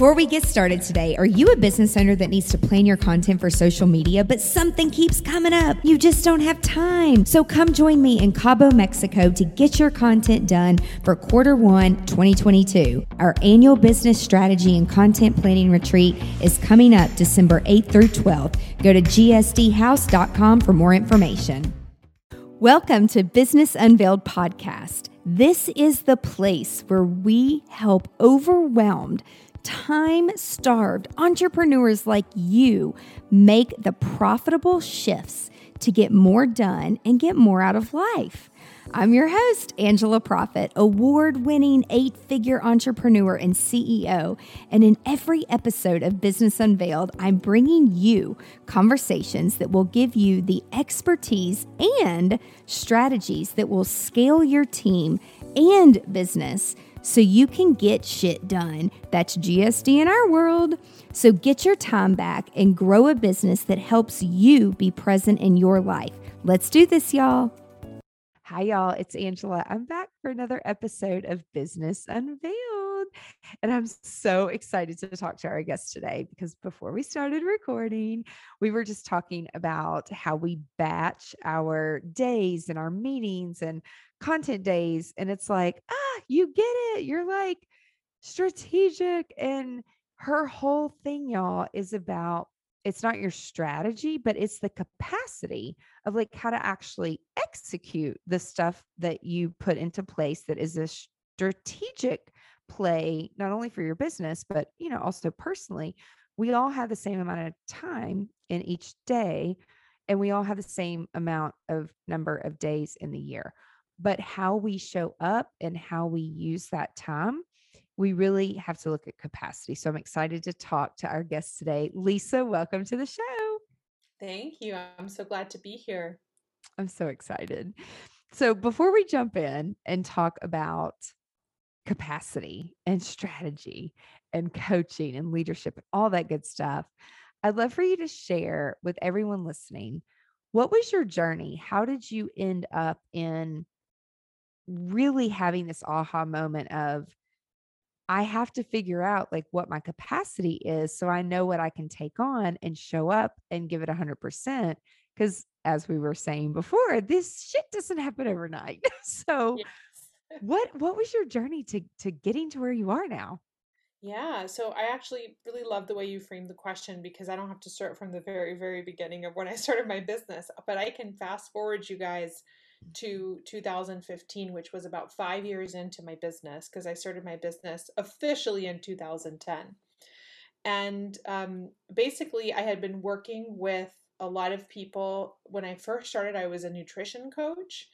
Before we get started today, are you a business owner that needs to plan your content for social media, but something keeps coming up? You just don't have time. So come join me in Cabo, Mexico to get your content done for quarter one 2022. Our annual business strategy and content planning retreat is coming up December 8th through 12th. Go to gsdhouse.com for more information. Welcome to Business Unveiled Podcast. This is the place where we help overwhelmed time starved entrepreneurs like you make the profitable shifts to get more done and get more out of life. I'm your host, Angela Proffitt, award winning eight figure entrepreneur and CEO. And in every episode of Business Unveiled, I'm bringing you conversations that will give you the expertise and strategies that will scale your team and business so you can get shit done. That's GSD in our world. So get your time back and grow a business that helps you be present in your life. Let's do this, y'all. Hi, y'all. It's Angela. I'm back for another episode of Business Unveiled. And I'm so excited to talk to our guest today because before we started recording, we were just talking about how we batch our days and our meetings and content days. And it's like, ah, you get it. You're like strategic. And her whole thing, y'all, is about it's not your strategy, but it's the capacity of like how to actually execute the stuff that you put into place that is a strategic play, not only for your business, but you know, also personally. We all have the same amount of time in each day, and we all have the same amount of number of days in the year but how we show up and how we use that time we really have to look at capacity. So I'm excited to talk to our guest today. Lisa, welcome to the show. Thank you. I'm so glad to be here. I'm so excited. So before we jump in and talk about capacity and strategy and coaching and leadership all that good stuff, I'd love for you to share with everyone listening what was your journey? How did you end up in really having this aha moment of I have to figure out like what my capacity is so I know what I can take on and show up and give it 100% because as we were saying before this shit doesn't happen overnight. so yes. What what was your journey to to getting to where you are now? Yeah, so I actually really love the way you framed the question because I don't have to start from the very very beginning of when I started my business, but I can fast forward you guys to 2015, which was about five years into my business because I started my business officially in 2010. And um, basically, I had been working with a lot of people. When I first started, I was a nutrition coach.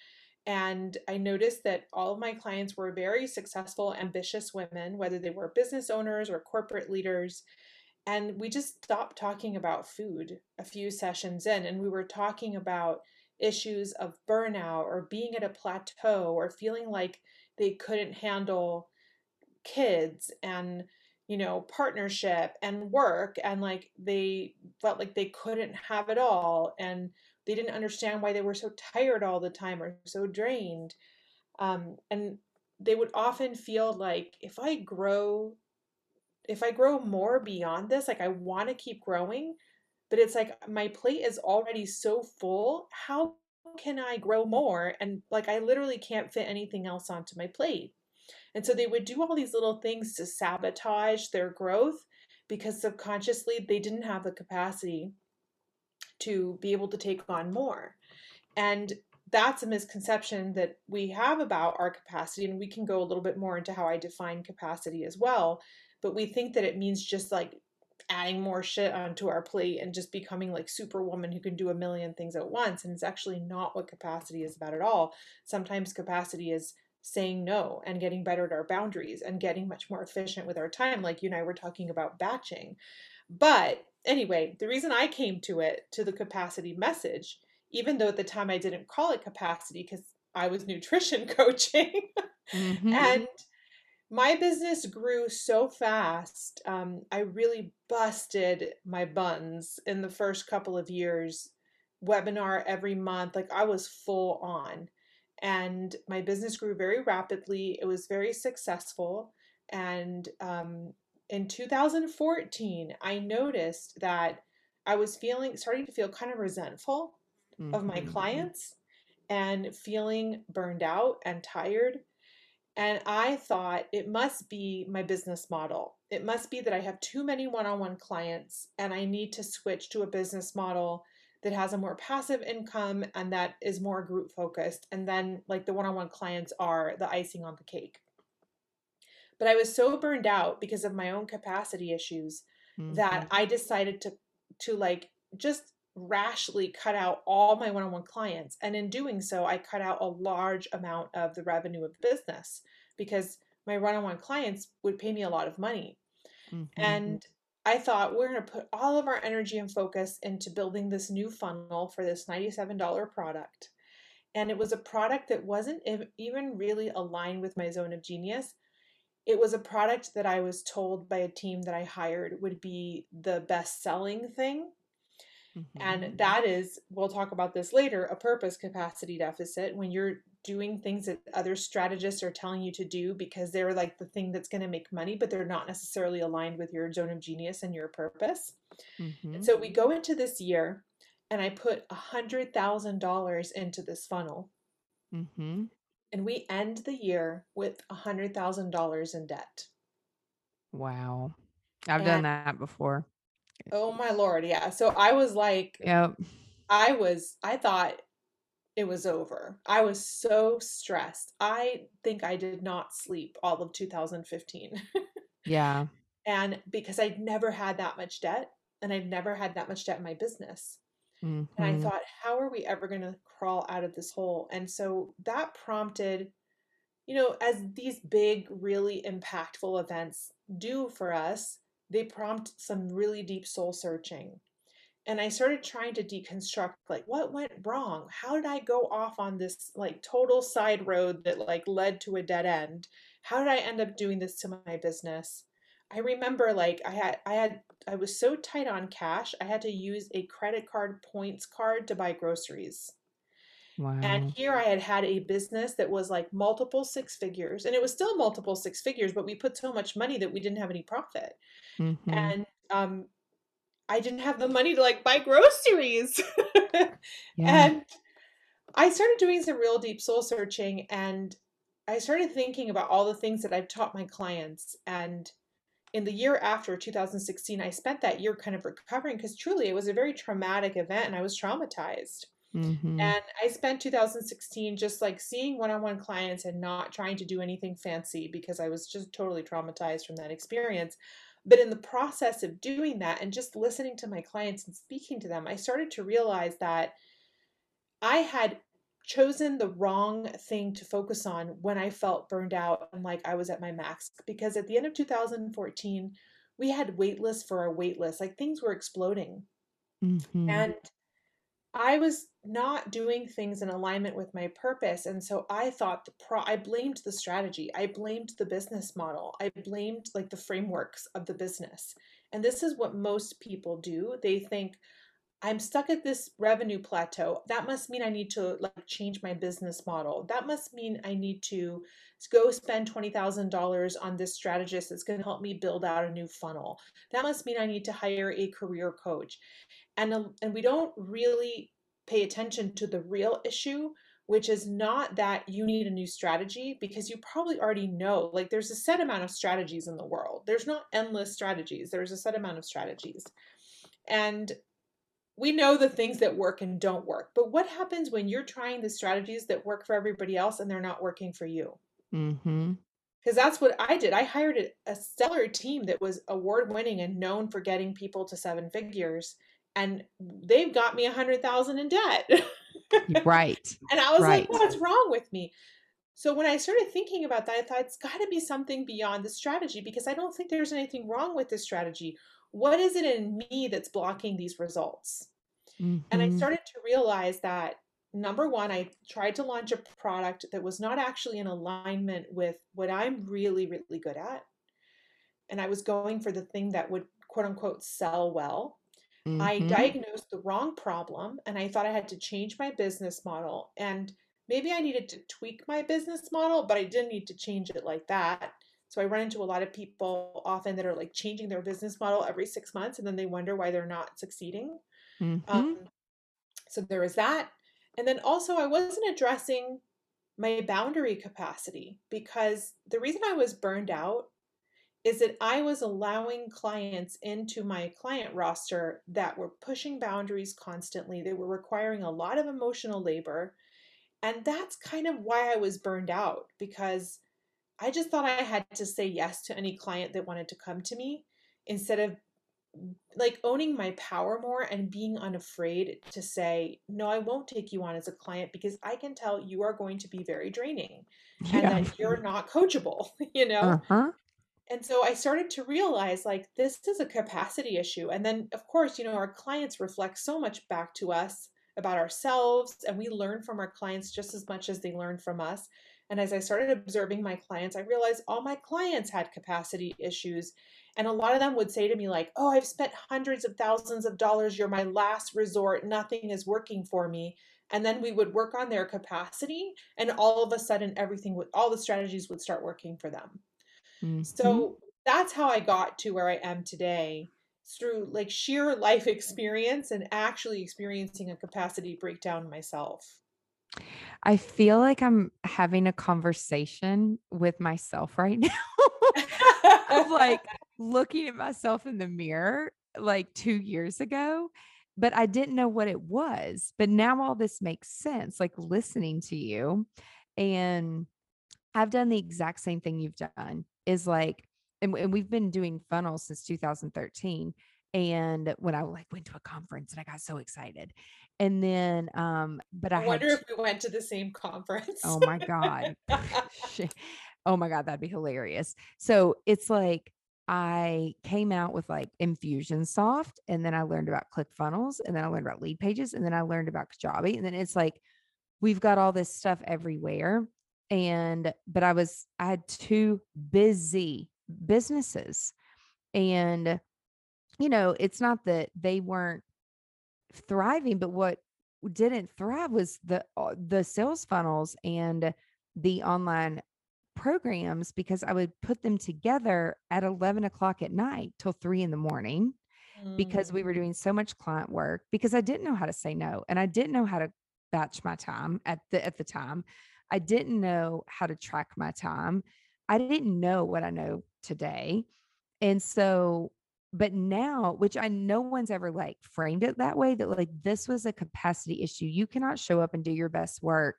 And I noticed that all of my clients were very successful, ambitious women, whether they were business owners or corporate leaders. And we just stopped talking about food a few sessions in, and we were talking about issues of burnout or being at a plateau or feeling like they couldn't handle kids and you know partnership and work and like they felt like they couldn't have it all and they didn't understand why they were so tired all the time or so drained um, and they would often feel like if i grow if i grow more beyond this like i want to keep growing but it's like my plate is already so full how can i grow more? And like i literally can't fit anything else onto my plate. And so they would do all these little things to sabotage their growth because subconsciously they didn't have the capacity to be able to take on more. And that's a misconception that we have about our capacity and we can go a little bit more into how i define capacity as well but we think that it means just like adding more shit onto our plate and just becoming like superwoman who can do a million things at once and it's actually not what capacity is about at all. Sometimes capacity is saying no and getting better at our boundaries and getting much more efficient with our time like you and I were talking about batching. But anyway the reason I came to it to the capacity message even though at the time I didn't call it capacity because I was nutrition coaching mm-hmm. and my business grew so fast. Um, I really busted my buns in the first couple of years, webinar every month. Like I was full on. And my business grew very rapidly. It was very successful. And um, in 2014, I noticed that I was feeling, starting to feel kind of resentful of my Mhm. clients and feeling burned out and tired. And I thought it must be my business model. It must be that I have too many one on one clients and I need to switch to a business model that has a more passive income and that is more group focused. And then, like, the one on one clients are the icing on the cake. But I was so burned out because of my own capacity issues that Mhm. I decided to to like just rashly cut out all my one-on-one clients and in doing so I cut out a large amount of the revenue of the business because my one-on-one clients would pay me a lot of money Mhm. and I thought we're going to put all of our energy and focus into building this new funnel for this $97 product and it was a product that wasn't even really aligned with my zone of genius it was a product that I was told by a team that I hired would be the best selling thing. Mhm. And that is, we'll talk about this later, a purpose capacity deficit when you're doing things that other strategists are telling you to do because they're like the thing that's going to make money, but they're not necessarily aligned with your zone of genius and your purpose. And Mhm. so we go into this year and I put a $100,000 into this funnel Mhm. And we end the year with a $100,000 in debt. Wow. I've done that before. Oh my lord, yeah. So I was like, Yep. I was, I thought it was over. I was so stressed. I think I did not sleep all of 2015. Yeah. and because I'd never had that much debt and I'd never had that much debt in my business. And I Mhm. thought, how are we ever going to crawl out of this hole? And so that prompted, you know, as these big, really impactful events do for us, they prompt some really deep soul searching. And I started trying to deconstruct like what went wrong? How did I go off on this like total side road that like led to a dead end? How did I end up doing this to my business? I remember like I had I had I was so tight on cash, I had to use a credit card points card to buy groceries. Wow. And here I had had a business that was like multiple six figures, and it was still multiple six figures, but we put so much money that we didn't have any profit. Mhm. And um, I didn't have the money to like buy groceries. Yeah. and I started doing some real deep soul searching, and I started thinking about all the things that I've taught my clients. And in the year after 2016, I spent that year kind of recovering because truly it was a very traumatic event and I was traumatized. Mhm. And I spent 2016 just like seeing one on one clients and not trying to do anything fancy because I was just totally traumatized from that experience. But in the process of doing that and just listening to my clients and speaking to them, I started to realize that I had chosen the wrong thing to focus on when I felt burned out and like I was at my max. Because at the end of 2014, we had wait lists for our wait list, like things were exploding. Mhm. And I was not doing things in alignment with my purpose. And so I thought the pro I blamed the strategy. I blamed the business model. I blamed like the frameworks of the business. And this is what most people do. They think I'm stuck at this revenue plateau. That must mean I need to like change my business model. That must mean I need to go spend $20,000 on this strategist that's going to help me build out a new funnel. That must mean I need to hire a career coach and um, and we don't really pay attention to the real issue which is not that you need a new strategy because you probably already know like there's a set amount of strategies in the world there's not endless strategies there's a set amount of strategies and we know the things that work and don't work but what happens when you're trying the strategies that work for everybody else and they're not working for you Mhm. because that's what I did. I hired a, a stellar team that was award winning and known for getting people to seven figures, and they've got me a hundred thousand in debt. Right. and I was Right. like, "What's wrong with me?" So when I started thinking about that, I thought it's got to be something beyond the strategy because I don't think there's anything wrong with this strategy. What is it in me that's blocking these results? And I Mhm. started to realize that number one, I tried to launch a product that was not actually in alignment with what I'm really, really good at. And I was going for the thing that would quote unquote sell well. I Mhm. diagnosed the wrong problem and I thought I had to change my business model. And maybe I needed to tweak my business model, but I didn't need to change it like that. So I run into a lot of people often that are like changing their business model every six months and then they wonder why they're not succeeding. Mm-hmm. Um, so there was that. And then also, I wasn't addressing my boundary capacity because the reason I was burned out is that I was allowing clients into my client roster that were pushing boundaries constantly. They were requiring a lot of emotional labor. And that's kind of why I was burned out because I just thought I had to say yes to any client that wanted to come to me instead of like owning my power more and being unafraid to say, no, I won't take you on as a client because I can tell you are going to be very draining and Yeah. that you're not coachable, you know? Uh-huh. And so I started to realize like this is a capacity issue. And then, of course, you know, our clients reflect so much back to us about ourselves, and we learn from our clients just as much as they learn from us. And as I started observing my clients, I realized all my clients had capacity issues. And a lot of them would say to me, like, oh, I've spent hundreds of thousands of dollars. You're my last resort. Nothing is working for me. And then we would work on their capacity, and all of a sudden, everything would, all the strategies would start working for them. Mhm. So that's how I got to where I am today through like sheer life experience and actually experiencing a capacity breakdown myself. I feel like I'm having a conversation with myself right now of like looking at myself in the mirror like two years ago, but I didn't know what it was. But now all this makes sense, like listening to you. And I've done the exact same thing you've done is like, and, and we've been doing funnels since 2013. And when I like went to a conference and I got so excited. And then, um, but I, I wonder t- if we went to the same conference. Oh my God. Oh my God, that'd be hilarious. So it's like I came out with like Infusionsoft and then I learned about ClickFunnels and then I learned about Leadpages and then I learned about Kajabi. And then it's like we've got all this stuff everywhere. And but I was I had two busy businesses. And you know, it's not that they weren't thriving, but what didn't thrive was the uh, the sales funnels and the online programs because I would put them together at 11 o'clock at night till three in the morning because we were Mm. doing so much client work because I didn't know how to say no and I didn't know how to batch my time at the at the time. I didn't know how to track my time. I didn't know what I know today. And so but now, which I no one's ever like framed it that way that like this was a capacity issue. You cannot show up and do your best work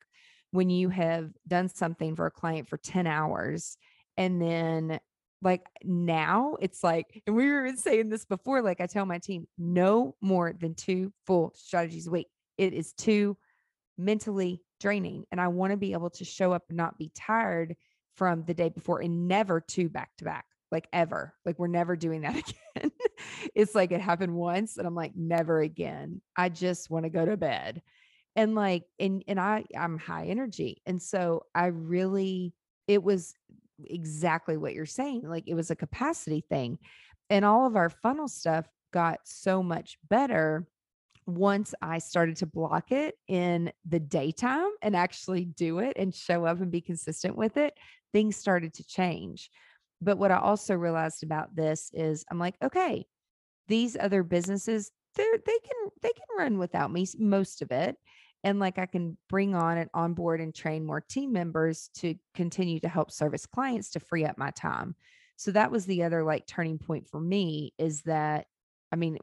when you have done something for a client for 10 hours and then like now it's like and we were saying this before like i tell my team no more than two full strategies a week it is too mentally draining and i want to be able to show up and not be tired from the day before and never two back to back like ever like we're never doing that again. It's like it happened once and i'm like never again. I just want to go to bed. And like and and i i'm high energy and so i really it was exactly what you're saying like it was a capacity thing and all of our funnel stuff got so much better once I started to block it in the daytime and actually do it and show up and be consistent with it, things started to change. But what I also realized about this is I'm like, okay, these other businesses, they're they can they can run without me most of it. And like I can bring on and onboard and train more team members to continue to help service clients to free up my time. So that was the other like turning point for me is that I mean,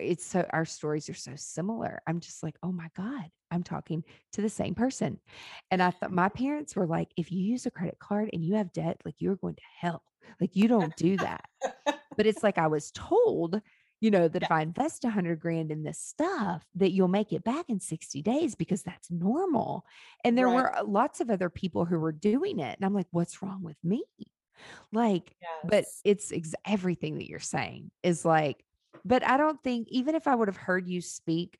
it's so our stories are so similar. I'm just like, oh my God, I'm talking to the same person. And I thought my parents were like, if you use a credit card and you have debt, like you're going to hell. Like you don't do that. But it's like I was told, you know, that Yeah. if I invest a hundred grand in this stuff, that you'll make it back in 60 days because that's normal. And there Right. were uh, lots of other people who were doing it. And I'm like, what's wrong with me? Like, but it's ex- everything that you're saying is like, but I don't think, even if I would have heard you speak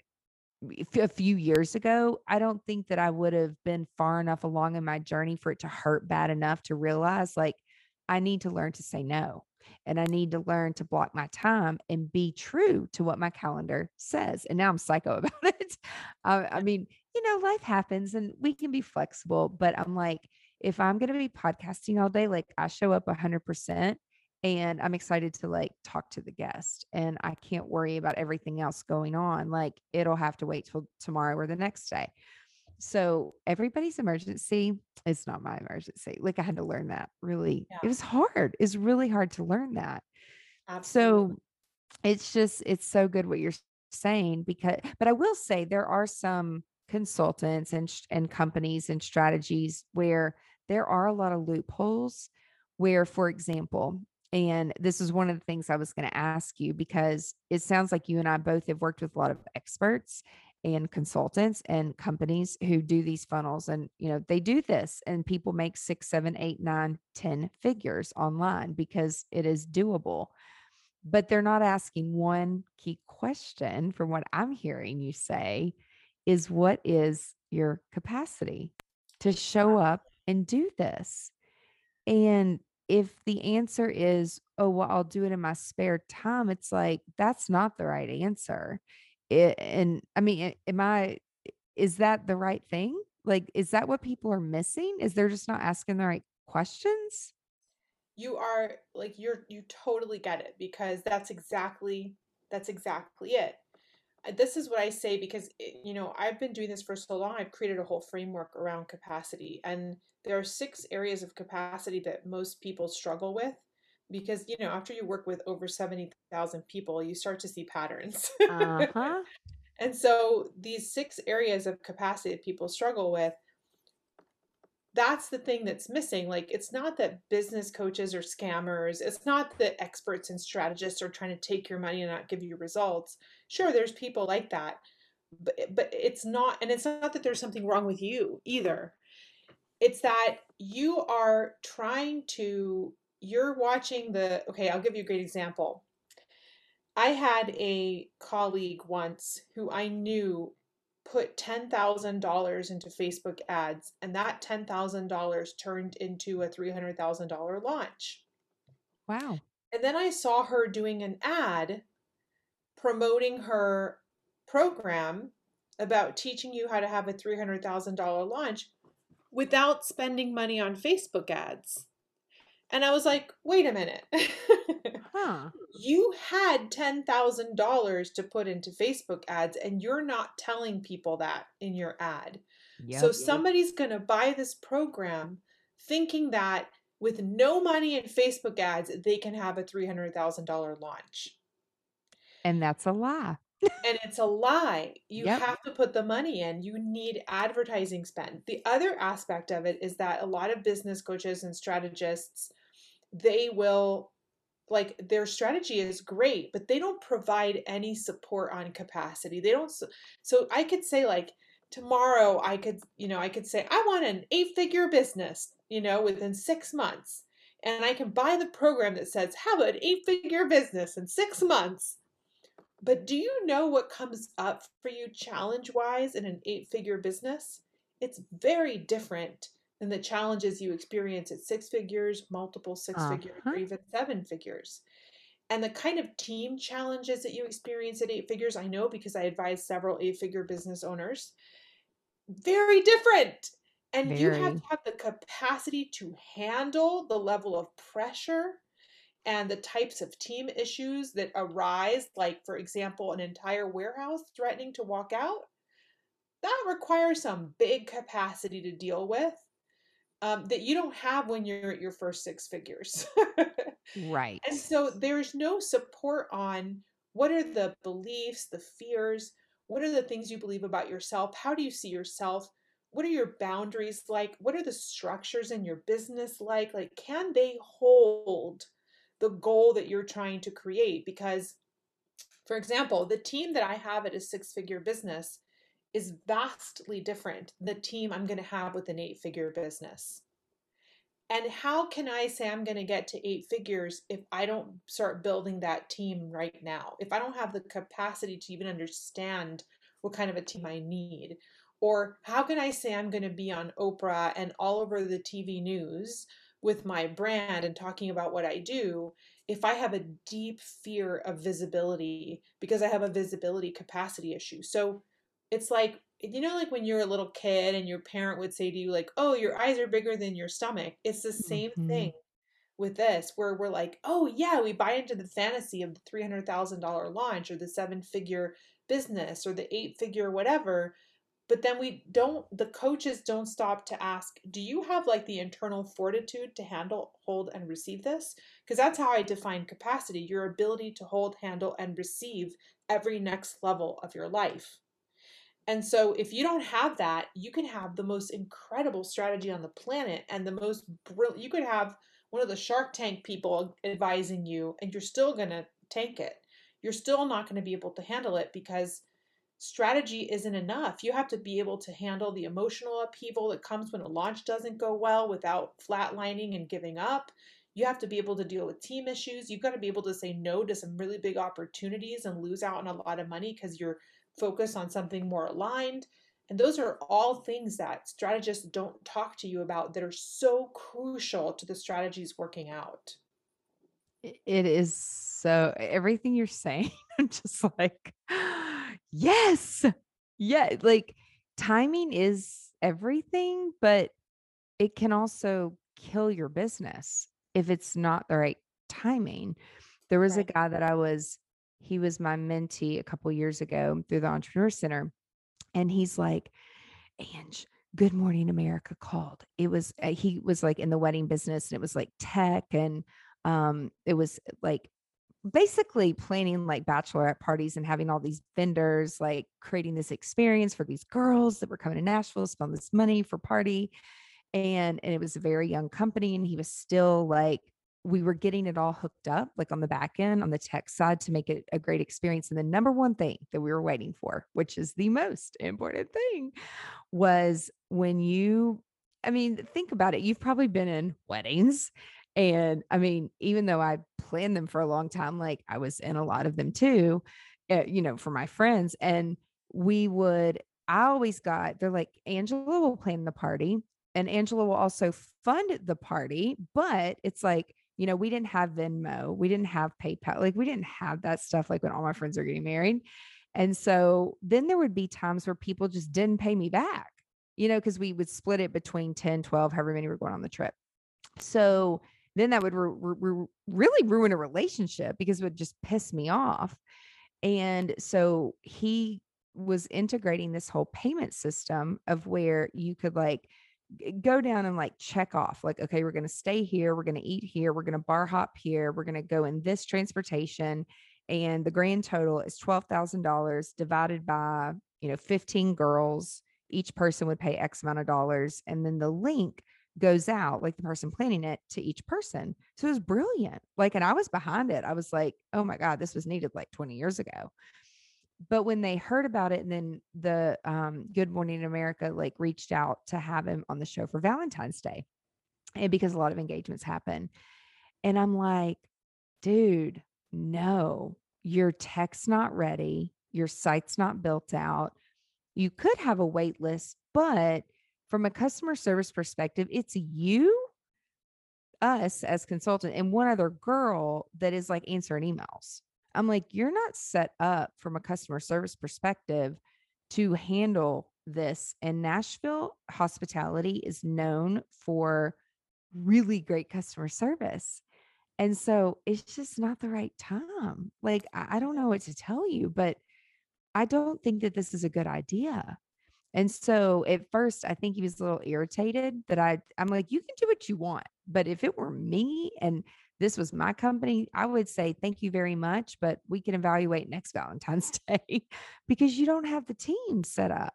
a few years ago, I don't think that I would have been far enough along in my journey for it to hurt bad enough to realize like I need to learn to say no and I need to learn to block my time and be true to what my calendar says. And now I'm psycho about it. I, I mean, you know, life happens and we can be flexible, but I'm like, if I'm going to be podcasting all day, like I show up 100% and I'm excited to like talk to the guest and I can't worry about everything else going on. Like it'll have to wait till tomorrow or the next day. So everybody's emergency is not my emergency. Like I had to learn that really. Yeah. It was hard. It's really hard to learn that. Absolutely. So it's just it's so good what you're saying because but I will say there are some consultants and and companies and strategies where there are a lot of loopholes where for example and this is one of the things I was going to ask you because it sounds like you and I both have worked with a lot of experts and consultants and companies who do these funnels and you know they do this and people make six seven eight nine ten figures online because it is doable. But they're not asking one key question from what i'm hearing you say is what is your capacity to show up and do this? And if the answer is oh well i'll do it in my spare time it's like that's not the right answer it, and I mean, am I, is that the right thing? Like, is that what people are missing? Is they're just not asking the right questions? you are like you're you totally get it because that's exactly that's exactly it this is what i say because it, you know i've been doing this for so long i've created a whole framework around capacity and there are six areas of capacity that most people struggle with because you know after you work with over 70,000 people you start to see patterns Uh huh. and so these six areas of capacity that people struggle with that's the thing that's missing. Like, it's not that business coaches are scammers. It's not that experts and strategists are trying to take your money and not give you results. Sure, there's people like that, but but it's not, and it's not that there's something wrong with you either. It's that you are trying to. You're watching the. Okay, I'll give you a great example. I had a colleague once who I knew put $10,000 into Facebook ads, and that $10,000 turned into a $300,000 launch. Wow. And then I saw her doing an ad promoting her program about teaching you how to have a $300,000 launch without spending money on Facebook ads. And I was like, wait a minute. Huh. you had $10,000 to put into Facebook ads, and you're not telling people that in your ad. So Yep. somebody's going to buy this program thinking that with no money in Facebook ads, they can have a $300,000 launch. And that's a lie. And it's a lie. You Yep. have to put the money in. You need advertising spend. The other aspect of it is that a lot of business coaches and strategists, they will like their strategy is great, but they don't provide any support on capacity. They don't so I could say like tomorrow I could, you know, I could say I want an eight-figure business, you know, within 6 months. And I can buy the program that says have an eight-figure business in 6 months but do you know what comes up for you challenge wise in an eight figure business? It's very different than the challenges you experience at six figures, multiple six figures, or Uh-huh. even seven figures. And the kind of team challenges that you experience at eight figures, I know because I advise several eight figure business owners, very different. And you have to have the capacity to handle the level of pressure and the types of team issues that arise, like, for example, an entire warehouse threatening to walk out, that requires some big capacity to deal with um, that you don't have when you're at your first six figures. Right. and so there's no support on what are the beliefs, the fears, what are the things you believe about yourself, how do you see yourself, what are your boundaries like, what are the structures in your business like, like, can they hold the goal that you're trying to create? Because, for example, the team that I have at a six figure business is vastly different the team I'm going to have with an eight figure business. And how can I say I'm going to get to eight figures if I don't start building that team right now? If I don't have the capacity to even understand what kind of a team I need? Or how can I say I'm going to be on Oprah and all over the TV news with my brand and talking about what I do if I have a deep fear of visibility because I have a visibility capacity issue? So it's like you know like when you're a little kid and your parent would say to you like oh your eyes are bigger than your stomach. It's the same mm-hmm. thing with this where we're like oh yeah we buy into the fantasy of the $300000 launch or the seven figure business or the eight figure whatever but then we don't the coaches don't stop to ask do you have like the internal fortitude to handle hold and receive this? Because that's how i define capacity your ability to hold handle and receive every next level of your life and so if you don't have that you can have the most incredible strategy on the planet and the most brilliant you could have one of the shark tank people advising you and you're still going to tank it you're still not going to be able to handle it because strategy isn't enough. You have to be able to handle the emotional upheaval that comes when a launch doesn't go well without flatlining and giving up. You have to be able to deal with team issues. You've got to be able to say no to some really big opportunities and lose out on a lot of money because you're focused on something more aligned. And those are all things that strategists don't talk to you about that are so crucial to the strategies working out. It is so everything you're saying, I'm just like, yes, yeah, like timing is everything, but it can also kill your business if it's not the right timing. There was right. a guy that I was, he was my mentee a couple years ago through the Entrepreneur Center. And he's like, Ange, Good Morning America called. It was, uh, he was like in the wedding business and it was like tech and um, it was like basically planning like bachelorette parties and having all these vendors like creating this experience for these girls that were coming to Nashville, spend this money for party. And, and it was a very young company. And he was still like, we were getting it all hooked up, like on the back end, on the tech side to make it a great experience. And the number one thing that we were waiting for, which is the most important thing, was when you, I mean, think about it. You've probably been in weddings and I mean, even though I planned them for a long time, like I was in a lot of them too, uh, you know, for my friends. And we would, I always got, they're like, Angela will plan the party and Angela will also fund the party. But it's like, you know, we didn't have Venmo, we didn't have PayPal, like we didn't have that stuff like when all my friends are getting married. And so then there would be times where people just didn't pay me back, you know, because we would split it between 10, 12, however many were going on the trip. So then that would re- re- really ruin a relationship because it would just piss me off. And so he was integrating this whole payment system of where you could like go down and like check off like okay we're going to stay here we're going to eat here we're going to bar hop here we're going to go in this transportation and the grand total is $12,000 divided by you know 15 girls each person would pay x amount of dollars and then the link goes out, like the person planning it to each person. So it was brilliant. Like, and I was behind it. I was like, oh my God, this was needed like 20 years ago. But when they heard about it, and then the um, Good Morning America like reached out to have him on the show for Valentine's Day, and because a lot of engagements happen, and I'm like, dude, no, your tech's not ready, your site's not built out. You could have a wait list, but from a customer service perspective, it's you, us as consultant, and one other girl that is like answering emails. I'm like, you're not set up from a customer service perspective to handle this. And Nashville hospitality is known for really great customer service. And so it's just not the right time. Like, I don't know what to tell you, but I don't think that this is a good idea. And so at first, I think he was a little irritated that I, I'm like, you can do what you want. But if it were me and this was my company, I would say, thank you very much, but we can evaluate next Valentine's Day because you don't have the team set up.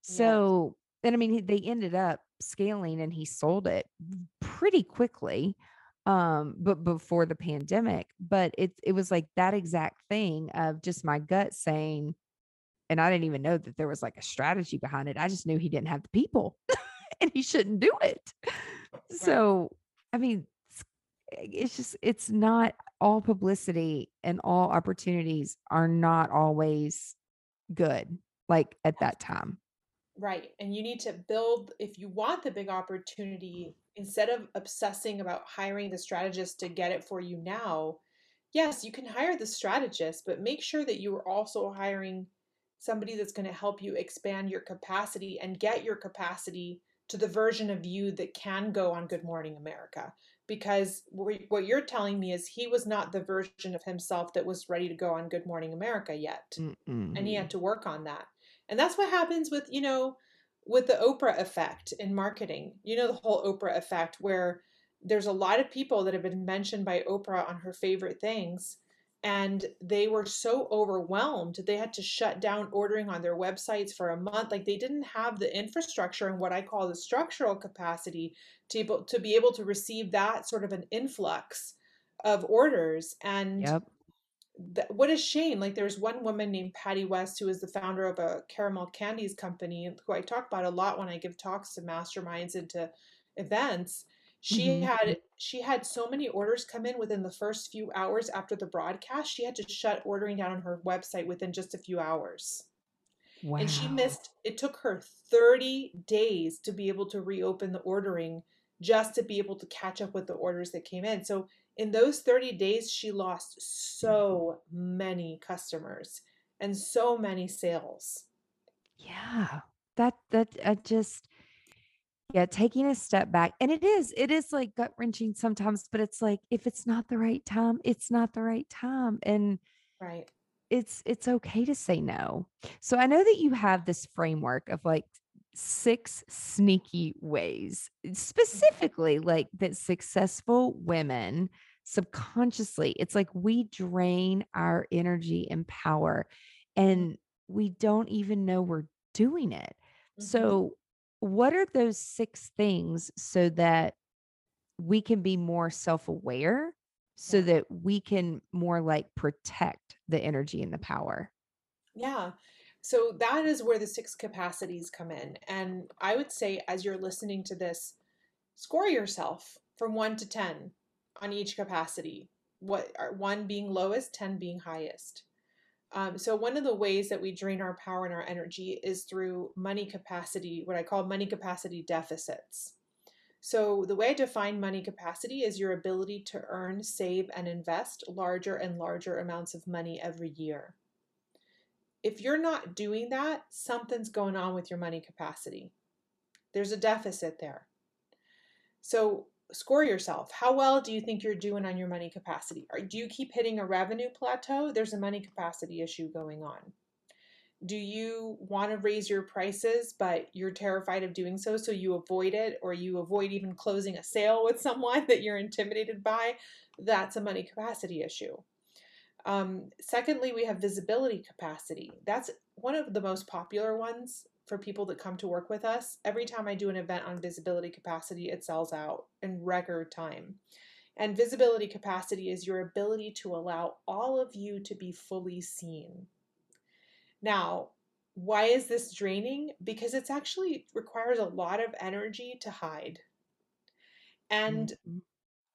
So, and I mean, they ended up scaling and he sold it pretty quickly um but before the pandemic but it it was like that exact thing of just my gut saying and I didn't even know that there was like a strategy behind it. I just knew he didn't have the people and he shouldn't do it. So, I mean, it's just, it's not all publicity and all opportunities are not always good, like at that time. Right. And you need to build, if you want the big opportunity, instead of obsessing about hiring the strategist to get it for you now, yes, you can hire the strategist, but make sure that you are also hiring somebody that's going to help you expand your capacity and get your capacity to the version of you that can go on Good Morning America. Because what you're telling me is he was not the version of himself that was ready to go on Good Morning America yet. Mm-mm. And he had to work on that. And that's what happens with, you know, with the Oprah effect in marketing. You know, the whole Oprah effect where there's a lot of people that have been mentioned by Oprah on her favorite things and they were so overwhelmed they had to shut down ordering on their websites for a month. Like they didn't have the infrastructure and what i call the structural capacity to able to be able to receive that sort of an influx of orders. And yep. th- what a shame. Like there's one woman named patty west who is the founder of a caramel candies company who i talk about a lot when i give talks to masterminds and to events she mm-hmm. had she had so many orders come in within the first few hours after the broadcast she had to shut ordering down on her website within just a few hours wow. and she missed it took her 30 days to be able to reopen the ordering just to be able to catch up with the orders that came in so in those 30 days she lost so many customers and so many sales yeah that that I just yeah taking a step back and it is it is like gut wrenching sometimes but it's like if it's not the right time it's not the right time and right it's it's okay to say no so i know that you have this framework of like six sneaky ways mm-hmm. specifically like that successful women subconsciously it's like we drain our energy and power mm-hmm. and we don't even know we're doing it mm-hmm. so what are those six things so that we can be more self-aware so yeah. that we can more like protect the energy and the power? Yeah. So that is where the six capacities come in and i would say as you're listening to this score yourself from 1 to 10 on each capacity what are one being lowest 10 being highest um, so, one of the ways that we drain our power and our energy is through money capacity, what I call money capacity deficits. So, the way I define money capacity is your ability to earn, save, and invest larger and larger amounts of money every year. If you're not doing that, something's going on with your money capacity. There's a deficit there. So, score yourself. How well do you think you're doing on your money capacity? Or do you keep hitting a revenue plateau? There's a money capacity issue going on. Do you want to raise your prices, but you're terrified of doing so, so you avoid it, or you avoid even closing a sale with someone that you're intimidated by? That's a money capacity issue. Um, secondly, we have visibility capacity. That's one of the most popular ones for people that come to work with us. Every time I do an event on visibility capacity, it sells out in record time. And visibility capacity is your ability to allow all of you to be fully seen. Now, why is this draining? Because it's actually requires a lot of energy to hide. And mm-hmm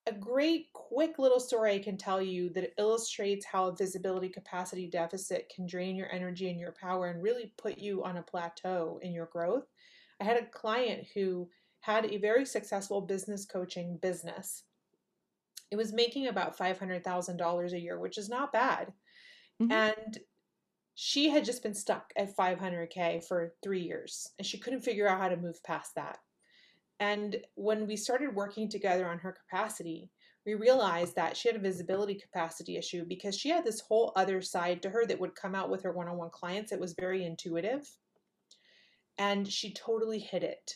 a great quick little story I can tell you that illustrates how a visibility capacity deficit can drain your energy and your power and really put you on a plateau in your growth. I had a client who had a very successful business coaching business. It was making about $500,000 a year, which is not bad. Mm-hmm. And she had just been stuck at 500K for three years and she couldn't figure out how to move past that. And when we started working together on her capacity, we realized that she had a visibility capacity issue because she had this whole other side to her that would come out with her one on one clients. It was very intuitive. And she totally hid it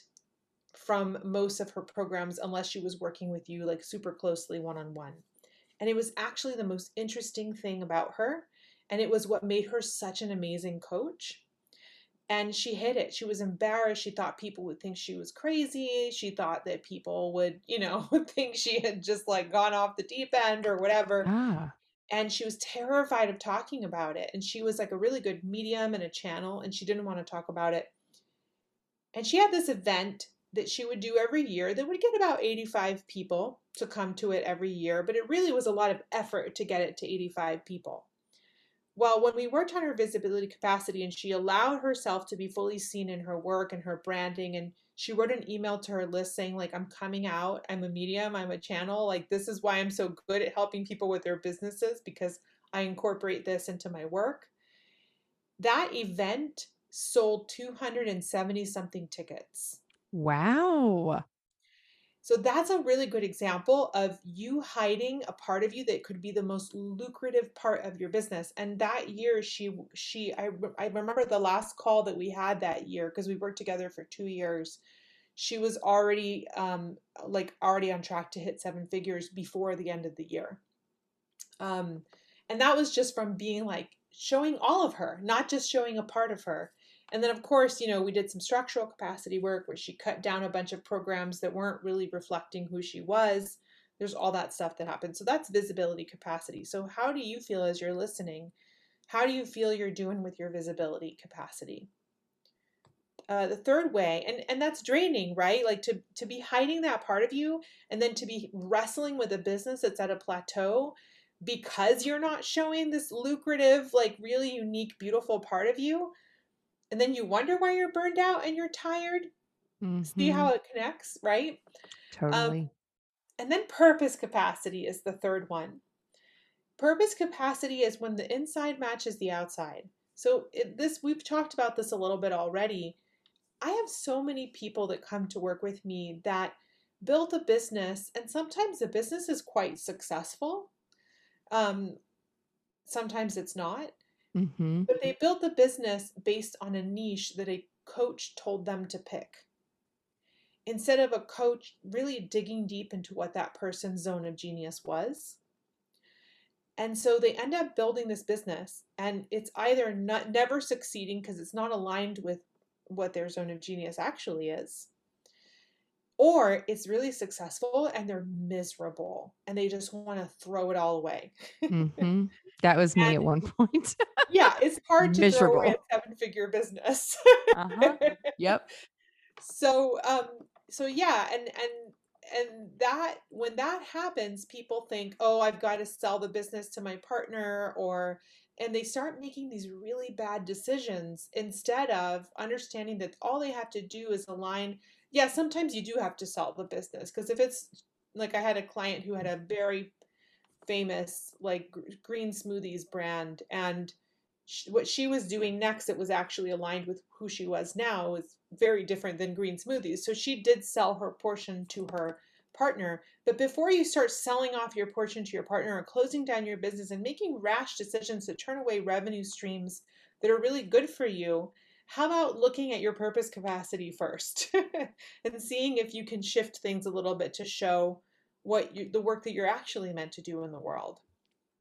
from most of her programs unless she was working with you like super closely one on one. And it was actually the most interesting thing about her. And it was what made her such an amazing coach and she hid it. She was embarrassed. She thought people would think she was crazy. She thought that people would, you know, think she had just like gone off the deep end or whatever. Ah. And she was terrified of talking about it. And she was like a really good medium and a channel, and she didn't want to talk about it. And she had this event that she would do every year that would get about 85 people to come to it every year, but it really was a lot of effort to get it to 85 people. Well, when we worked on her visibility capacity and she allowed herself to be fully seen in her work and her branding, and she wrote an email to her list saying, like, I'm coming out, I'm a medium, I'm a channel, like, this is why I'm so good at helping people with their businesses because I incorporate this into my work. that event sold 270 something tickets. Wow. So that's a really good example of you hiding a part of you that could be the most lucrative part of your business. And that year she she I I remember the last call that we had that year because we worked together for 2 years. She was already um like already on track to hit seven figures before the end of the year. Um and that was just from being like showing all of her, not just showing a part of her. And then, of course, you know, we did some structural capacity work where she cut down a bunch of programs that weren't really reflecting who she was. There's all that stuff that happened. So that's visibility capacity. So, how do you feel as you're listening? How do you feel you're doing with your visibility capacity? Uh, the third way, and and that's draining, right? Like to to be hiding that part of you, and then to be wrestling with a business that's at a plateau because you're not showing this lucrative, like really unique, beautiful part of you and then you wonder why you're burned out and you're tired. Mm-hmm. See how it connects, right? Um, totally. Um, and then purpose capacity is the third one. Purpose capacity is when the inside matches the outside. So it, this we've talked about this a little bit already. I have so many people that come to work with me that build a business, and sometimes the business is quite successful. Um, sometimes it's not. Mm-hmm. But they built the business based on a niche that a coach told them to pick. Instead of a coach really digging deep into what that person's zone of genius was. And so they end up building this business, and it's either not never succeeding because it's not aligned with what their zone of genius actually is, or it's really successful and they're miserable and they just want to throw it all away. mm-hmm. That was me and, at one point. yeah, it's hard to miserable. throw away a seven figure business. uh-huh. Yep. So um so yeah, and and and that when that happens, people think, "Oh, I've got to sell the business to my partner," or and they start making these really bad decisions instead of understanding that all they have to do is align yeah, sometimes you do have to sell the business because if it's like I had a client who had a very famous like green smoothies brand and she, what she was doing next it was actually aligned with who she was now was very different than green smoothies. So she did sell her portion to her partner. But before you start selling off your portion to your partner or closing down your business and making rash decisions to turn away revenue streams that are really good for you how about looking at your purpose capacity first and seeing if you can shift things a little bit to show what you, the work that you're actually meant to do in the world.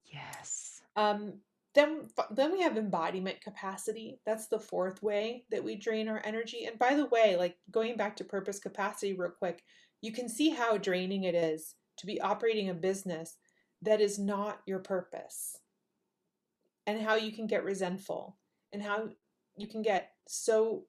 Yes. Um, then, then we have embodiment capacity. That's the fourth way that we drain our energy. And by the way, like going back to purpose capacity real quick, you can see how draining it is to be operating a business that is not your purpose and how you can get resentful and how you can get so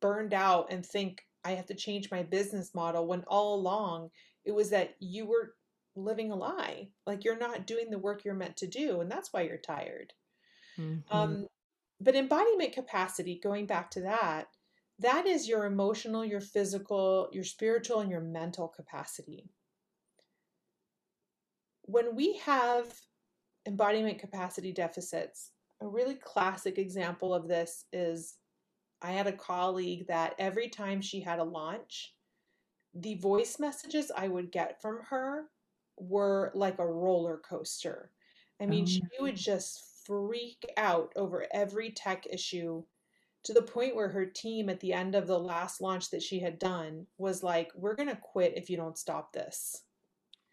burned out and think I have to change my business model when all along it was that you were living a lie. Like you're not doing the work you're meant to do, and that's why you're tired. Mm-hmm. Um, but embodiment capacity, going back to that, that is your emotional, your physical, your spiritual, and your mental capacity. When we have embodiment capacity deficits, a really classic example of this is I had a colleague that every time she had a launch, the voice messages I would get from her were like a roller coaster. I mean, she oh. would just freak out over every tech issue to the point where her team at the end of the last launch that she had done was like, We're going to quit if you don't stop this.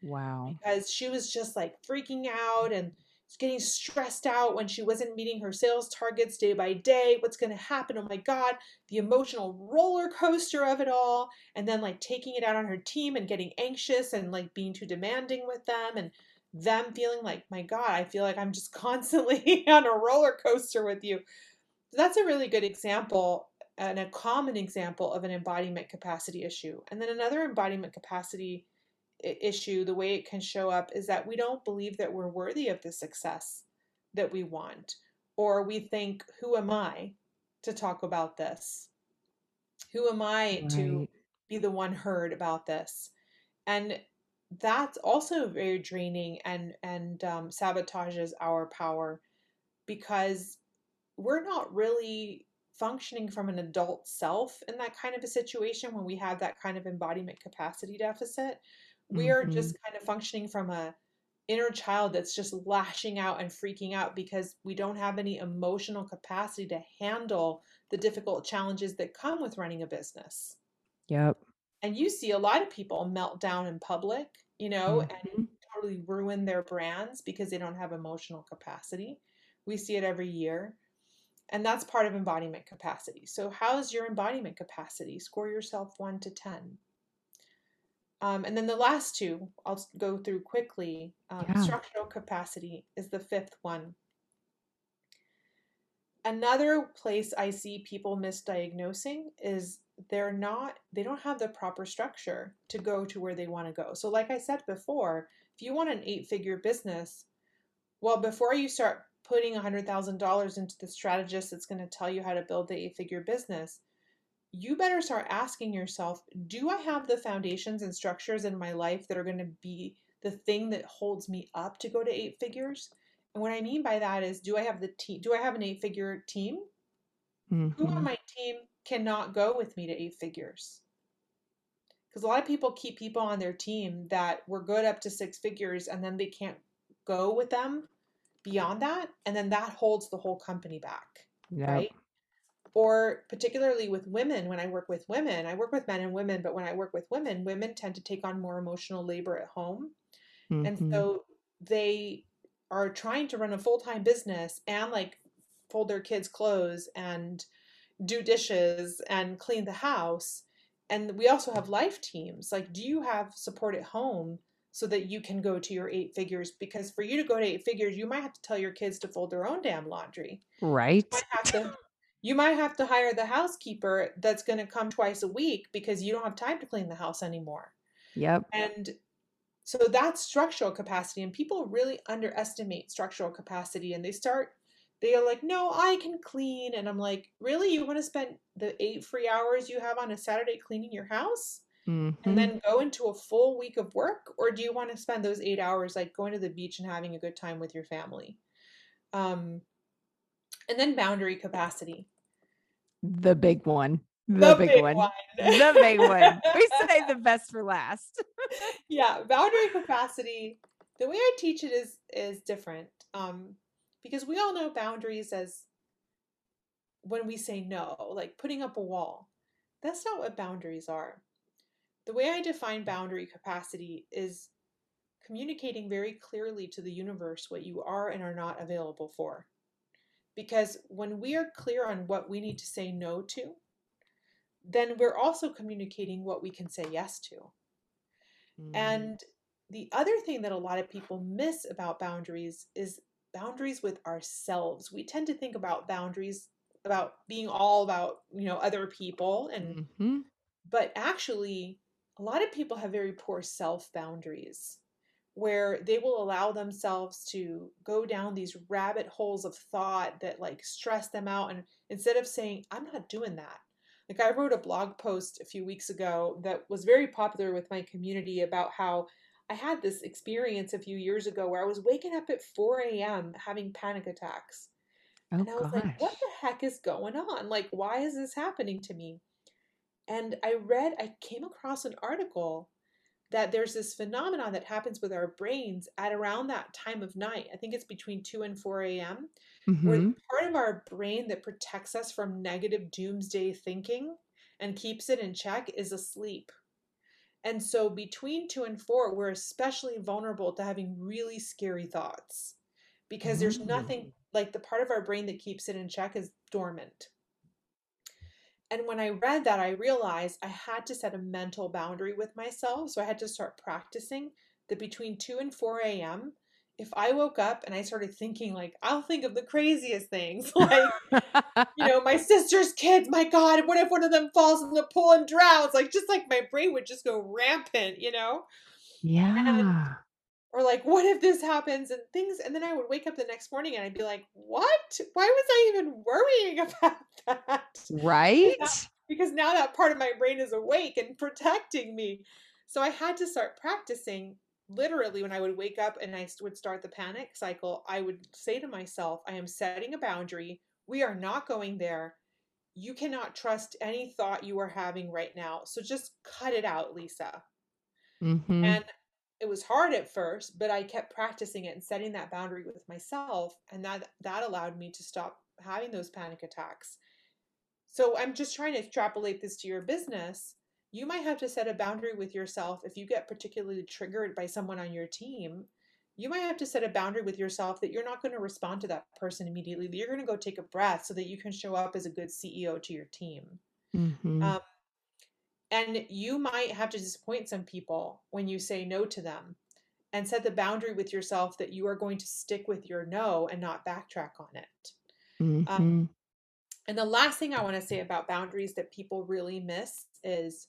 Wow. Because she was just like freaking out and getting stressed out when she wasn't meeting her sales targets day by day. What's going to happen? Oh my God, the emotional roller coaster of it all. And then like taking it out on her team and getting anxious and like being too demanding with them and them feeling like, my God, I feel like I'm just constantly on a roller coaster with you. That's a really good example and a common example of an embodiment capacity issue. And then another embodiment capacity issue, the way it can show up is that we don't believe that we're worthy of the success that we want, or we think, who am I to talk about this? Who am I right. to be the one heard about this? And that's also very draining and and um, sabotages our power because we're not really functioning from an adult self in that kind of a situation when we have that kind of embodiment capacity deficit. We are Mhm. just kind of functioning from a inner child that's just lashing out and freaking out because we don't have any emotional capacity to handle the difficult challenges that come with running a business. Yep. And you see a lot of people melt down in public, you know, and Mhm. totally ruin their brands because they don't have emotional capacity. We see it every year. And that's part of embodiment capacity. So, how's your embodiment capacity? Score yourself one to 10. Um, and then the last two, I'll go through quickly. Um, Yeah. structural capacity is the fifth one. Another place I see people misdiagnosing is they're not, they don't have the proper structure to go to where they want to go. So, like I said before, if you want an eight figure business, well, before you start putting $100,000 into the strategist that's going to tell you how to build the eight figure business, you better start asking yourself do I have the foundations and structures in my life that are going to be the thing that holds me up to go to eight figures? And what I mean by that is do I have the team? Do I have an eight figure team? Who on Mhm. my team cannot go with me to eight figures? Because a lot of people keep people on their team that were good up to six figures and then they can't go with them beyond that. And then that holds the whole company back, Yep. right? Or particularly with women, when I work with women, I work with men and women, but when I work with women, women tend to take on more emotional labor at home. And Mhm. so they are trying to run a full time business and like fold their kids' clothes and do dishes and clean the house. And we also have life teams. Like, do you have support at home so that you can go to your eight figures? Because for you to go to eight figures, you might have to tell your kids to fold their own damn laundry. Right. You might have to, you might have to hire the housekeeper that's going to come twice a week because you don't have time to clean the house anymore. Yep. And so that's structural capacity. And people really underestimate structural capacity and they start, they are like, no, I can clean. And I'm like, really? You want to spend the eight free hours you have on a Saturday cleaning your house Mhm. and then go into a full week of work? Or do you want to spend those eight hours like going to the beach and having a good time with your family? Um, and then boundary capacity. the big one. The, big, one. The big one. We say the best for last. yeah boundary capacity the way i teach it is is different um because we all know boundaries as when we say no like putting up a wall that's not what boundaries are the way i define boundary capacity is communicating very clearly to the universe what you are and are not available for because when we are clear on what we need to say no to then we're also communicating what we can say yes to Mm. and the other thing that a lot of people miss about boundaries is boundaries with ourselves. We tend to think about boundaries about being all about, you know, other people and Mhm. but actually a lot of people have very poor self boundaries where they will allow themselves to go down these rabbit holes of thought that like stress them out and instead of saying I'm not doing that like I wrote a blog post a few weeks ago that was very popular with my community about how I had this experience a few years ago where I was waking up at 4 a.m. having panic attacks. Oh And I was like, what the heck is going on? Like, why is this happening to me? And I read, I came across an article that there's this phenomenon that happens with our brains at around that time of night. I think it's between 2 and 4 a.m where hmm the part of our brain that protects us from negative doomsday thinking and keeps it in check is asleep. And so between two and four, we're especially vulnerable to having really scary thoughts because there's nothing like the part of our brain that keeps it in check is dormant. And when I read that, I realized I had to set a mental boundary with myself. So I had to start practicing that between 2 and 4 a.m., if I woke up and I started thinking, like, I'll think of the craziest things, like, you know, my sister's kids, my God, what if one of them falls in the pool and drowns? Like, just like my brain would just go rampant, you know? yeah. Or like, what if this happens and things? And then I would wake up the next morning and I'd be like, what? Why was I even worrying about that? Right? because now that part of my brain is awake and protecting me. So I had to start practicing literally when I would wake up and I would start the panic cycle, I would say to myself, I am setting a boundary we are not going there. You cannot trust any thought you are having right now. So just cut it out, Lisa. Mm-hmm. And it was hard at first, but I kept practicing it and setting that boundary with myself. And that that allowed me to stop having those panic attacks. So I'm just trying to extrapolate this to your business. You might have to set a boundary with yourself if you get particularly triggered by someone on your team. You might have to set a boundary with yourself that you're not going to respond to that person immediately. That you're going to go take a breath so that you can show up as a good CEO to your team. Mm-hmm. Um, and you might have to disappoint some people when you say no to them and set the boundary with yourself that you are going to stick with your no and not backtrack on it. Mm-hmm. Um, and the last thing I want to say about boundaries that people really miss is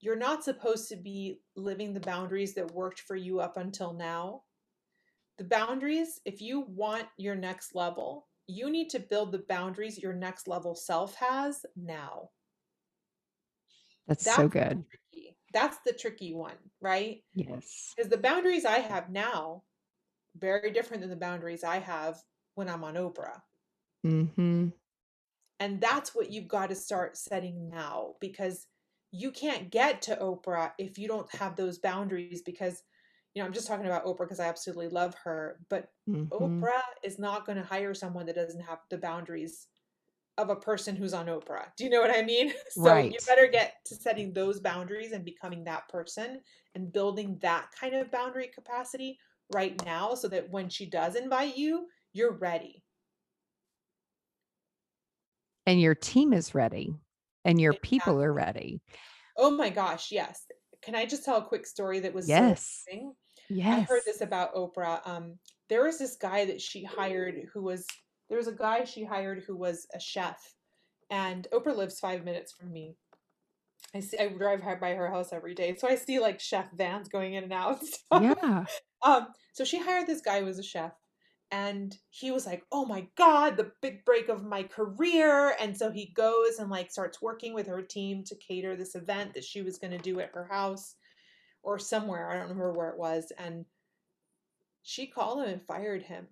you're not supposed to be living the boundaries that worked for you up until now. The boundaries, if you want your next level, you need to build the boundaries your next level self has now. That's That's so good. tricky. That's the tricky one, right? Yes. Because the boundaries I have now, very different than the boundaries I have when I'm on Oprah. Mm-hmm. And that's what you've got to start setting now because you can't get to Oprah if you don't have those boundaries. Because, you know, I'm just talking about Oprah because I absolutely love her, but Mm-hmm. Oprah is not going to hire someone that doesn't have the boundaries of a person who's on Oprah. Do you know what I mean? So you better get to setting those boundaries and becoming that person and building that kind of boundary capacity right now so that when she does invite you, you're ready. And your team is ready and your people are ready. Oh my gosh, yes. Can I just tell a quick story that was so Yes. I heard this about Oprah. Um, there was this guy that she hired who was there was a guy she hired who was a chef, and Oprah lives five minutes from me. I see I drive by her house every day, so I see like chef vans going in and out and. Yeah. Um, so she hired this guy who was a chef, and he was like, "Oh my God, the big break of my career!" And so he goes and like starts working with her team to cater this event that she was going to do at her house or somewhere. I don't remember where it was, and she called him and fired him.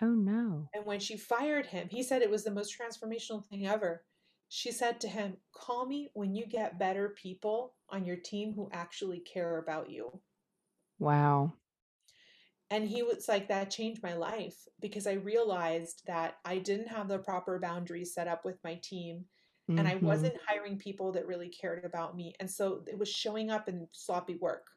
Oh no. And when she fired him, he said it was the most transformational thing ever. She said to him, Call me when you get better people on your team who actually care about you. Wow. And he was like, That changed my life because I realized that I didn't have the proper boundaries set up with my team and I Mhm. wasn't hiring people that really cared about me. And so it was showing up in sloppy work.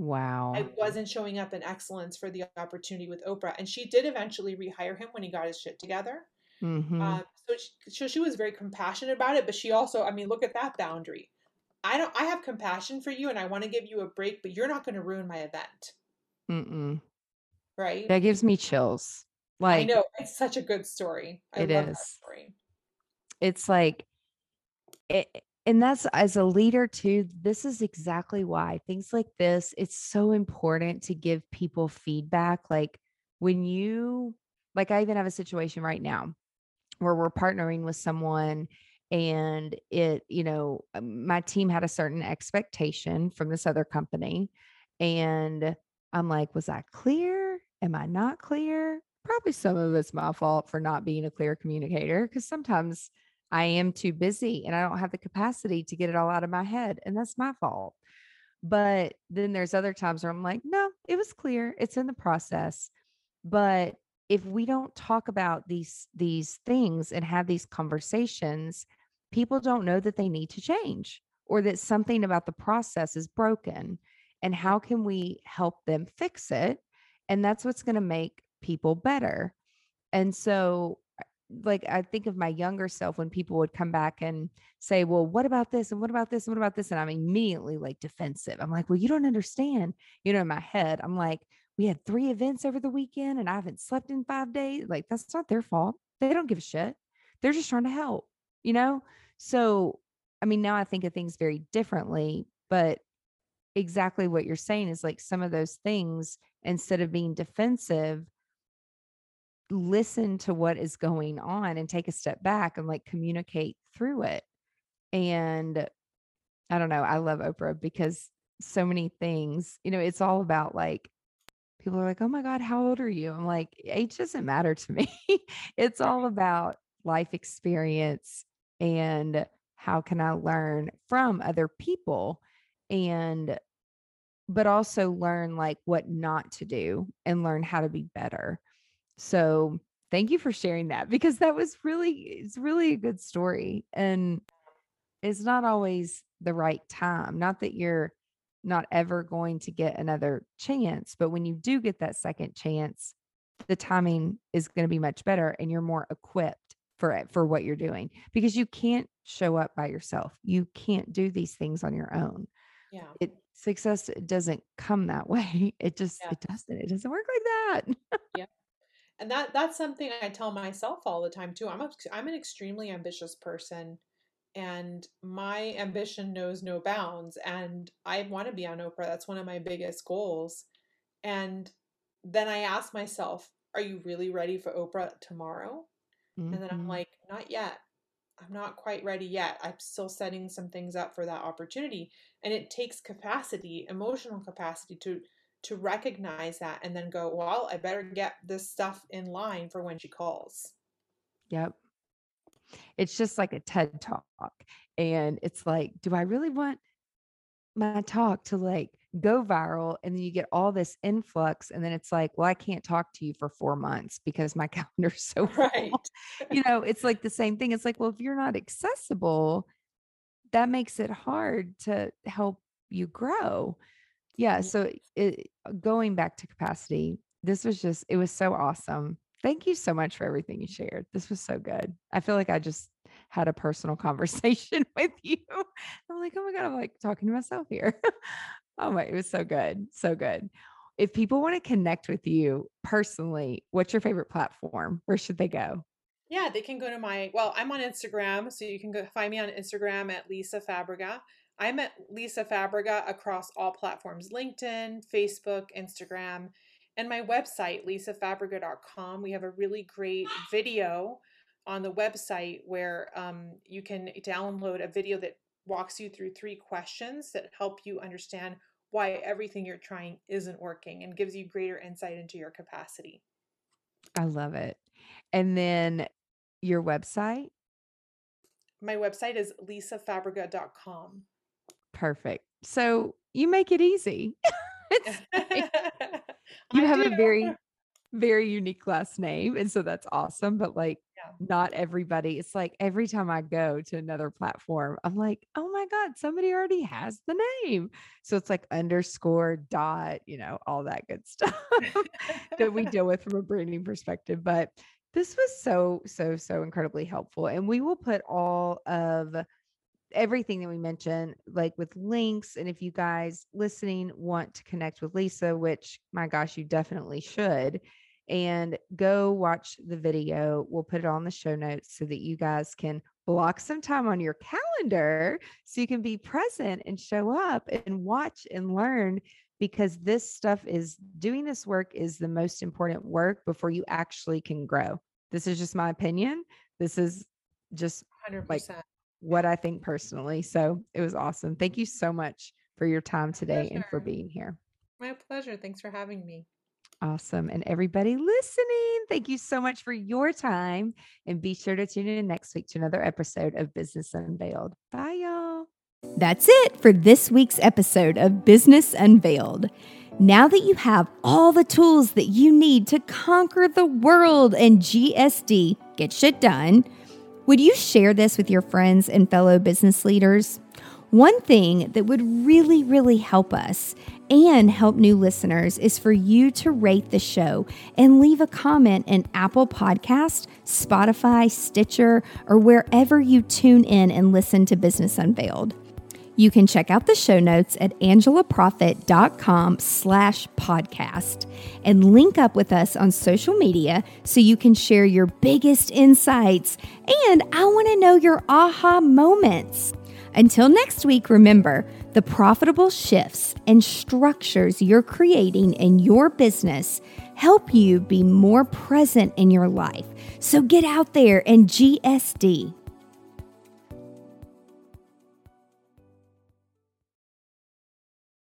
I Wow. wasn't showing up in excellence for the opportunity with Oprah. And she did eventually rehire him when he got his shit together. Mm-hmm. Um, so she, so she was very compassionate about it, but she also, I mean, look at that boundary. I don't, I have compassion for you and I want to give you a break, but you're not going to ruin my event, Mm-mm. right? That gives me chills. Like, I know it's such a good story. I it is. story. It's like it, and that's as a leader too this is exactly why things like this it's so important to give people feedback like when you like i even have a situation right now where we're partnering with someone and it you know um, my team had a certain expectation from this other company and i'm like was i clear? Am i not clear? Probably some of it's my fault for not being a clear communicator because sometimes i am too busy and i don't have the capacity to get it all out of my head and that's my fault. But then there's other times where i'm like no it was clear it's in the process. But if we don't talk about these these things and have these conversations people don't know that they need to change or that something about the process is broken and how can we help them fix it? And that's what's going to make people better. And so like i think of my younger self when people would come back and say well what about this and what about this and what about this and i'm immediately like defensive i'm like well you don't understand you know in my head i'm like we had three events over the weekend and I haven't slept in five days. Like, that's not their fault. They don't give a shit. They're just trying to help, you know? So, I mean, now I think of things very differently, but exactly what you're saying is like some of those things, instead of being defensive, listen to what is going on and take a step back and like communicate through it. And I don't know. I love Oprah because so many things, you know, it's all about like people are like, oh my God, how old are you? I'm like, age doesn't matter to me. it's all about life experience and how can I learn from other people and but also learn like what not to do and learn how to be better. So thank you for sharing that because that was really it's really a good story and it's not always the right time. Not that you're not ever going to get another chance. But when you do get that second chance, the timing is going to be much better and you're more equipped for it for what you're doing because you can't show up by yourself. You can't do these things on your own. Yeah. It success it doesn't come that way. It just Yeah. it doesn't. It doesn't work like that. Yeah. And that that's something I tell myself all the time too. I'm a, I'm an extremely ambitious person and my ambition knows no bounds and I want to be on Oprah. That's one of my biggest goals. And then I ask myself, are you really ready for Oprah tomorrow? And then I'm Mhm. like, not yet. I'm not quite ready yet. I'm still setting some things up for that opportunity. And it takes capacity, emotional capacity to to recognize that and then go, well, I better get this stuff in line for when she calls. Yep. It's just like a TED talk. And it's like, do I really want my talk to like go viral? And then you get all this influx. And then it's like, well, I can't talk to you for four months because my calendar's so full. Right. You know, it's like the same thing. It's like, well, if you're not accessible, that makes it hard to help you grow. Yeah. So it, uh, going back to capacity, this was just, it was so awesome. Thank you so much for everything you shared. This was so good. I feel like I just had a personal conversation with you. I'm like, oh my God, I'm like talking to myself here. oh my, it was so good. So good. If people want to connect with you personally, what's your favorite platform? Where should they go? Yeah, they can go to my, well, I'm on Instagram, so you can go find me on Instagram at Lisa Fabrega. I'm at Lisa Fabrega across all platforms LinkedIn, Facebook, Instagram, and my website, lisafabrega.com. We have a really great video on the website where um, you can download a video that walks you through three questions that help you understand why everything you're trying isn't working and gives you greater insight into your capacity. I love it. And then your website, My website is lisafabrega.com. perfect. So you make it easy. it's you have a very very unique last name and so that's awesome but like Yeah. not everybody it's like every time i go to another platform i'm like oh my god somebody already has the name so it's like underscore dot you know all that good stuff that we deal with from a branding perspective but this was so so so incredibly helpful and we will put all of everything that we mentioned, like with links. And if you guys listening want to connect with Lisa, which my gosh, you definitely should, and go watch the video, we'll put it on the show notes so that you guys can block some time on your calendar so you can be present and show up and watch and learn because this stuff is doing this work is the most important work before you actually can grow. This is just my opinion. This is just 100%. What I think personally. So it was awesome. Thank you so much for your time today and for being here. My pleasure. Thanks for having me. Awesome. And everybody listening, thank you so much for your time. And be sure to tune in next week to another episode of Business Unveiled. Bye, y'all. That's it for this week's episode of Business Unveiled. Now that you have all the tools that you need to conquer the world and GSD, get shit done, would you share this with your friends and fellow business leaders? One thing that would really, really help us and help new listeners is for you to rate the show and leave a comment in Apple Podcast, Spotify, Stitcher, or wherever you tune in and listen to Business Unveiled. You can check out the show notes at angelaproffitt.com slash podcast and link up with us on social media so you can share your biggest insights and I want to know your aha moments. Until next week, remember the profitable shifts and structures you're creating in your business help you be more present in your life. So get out there and GSD.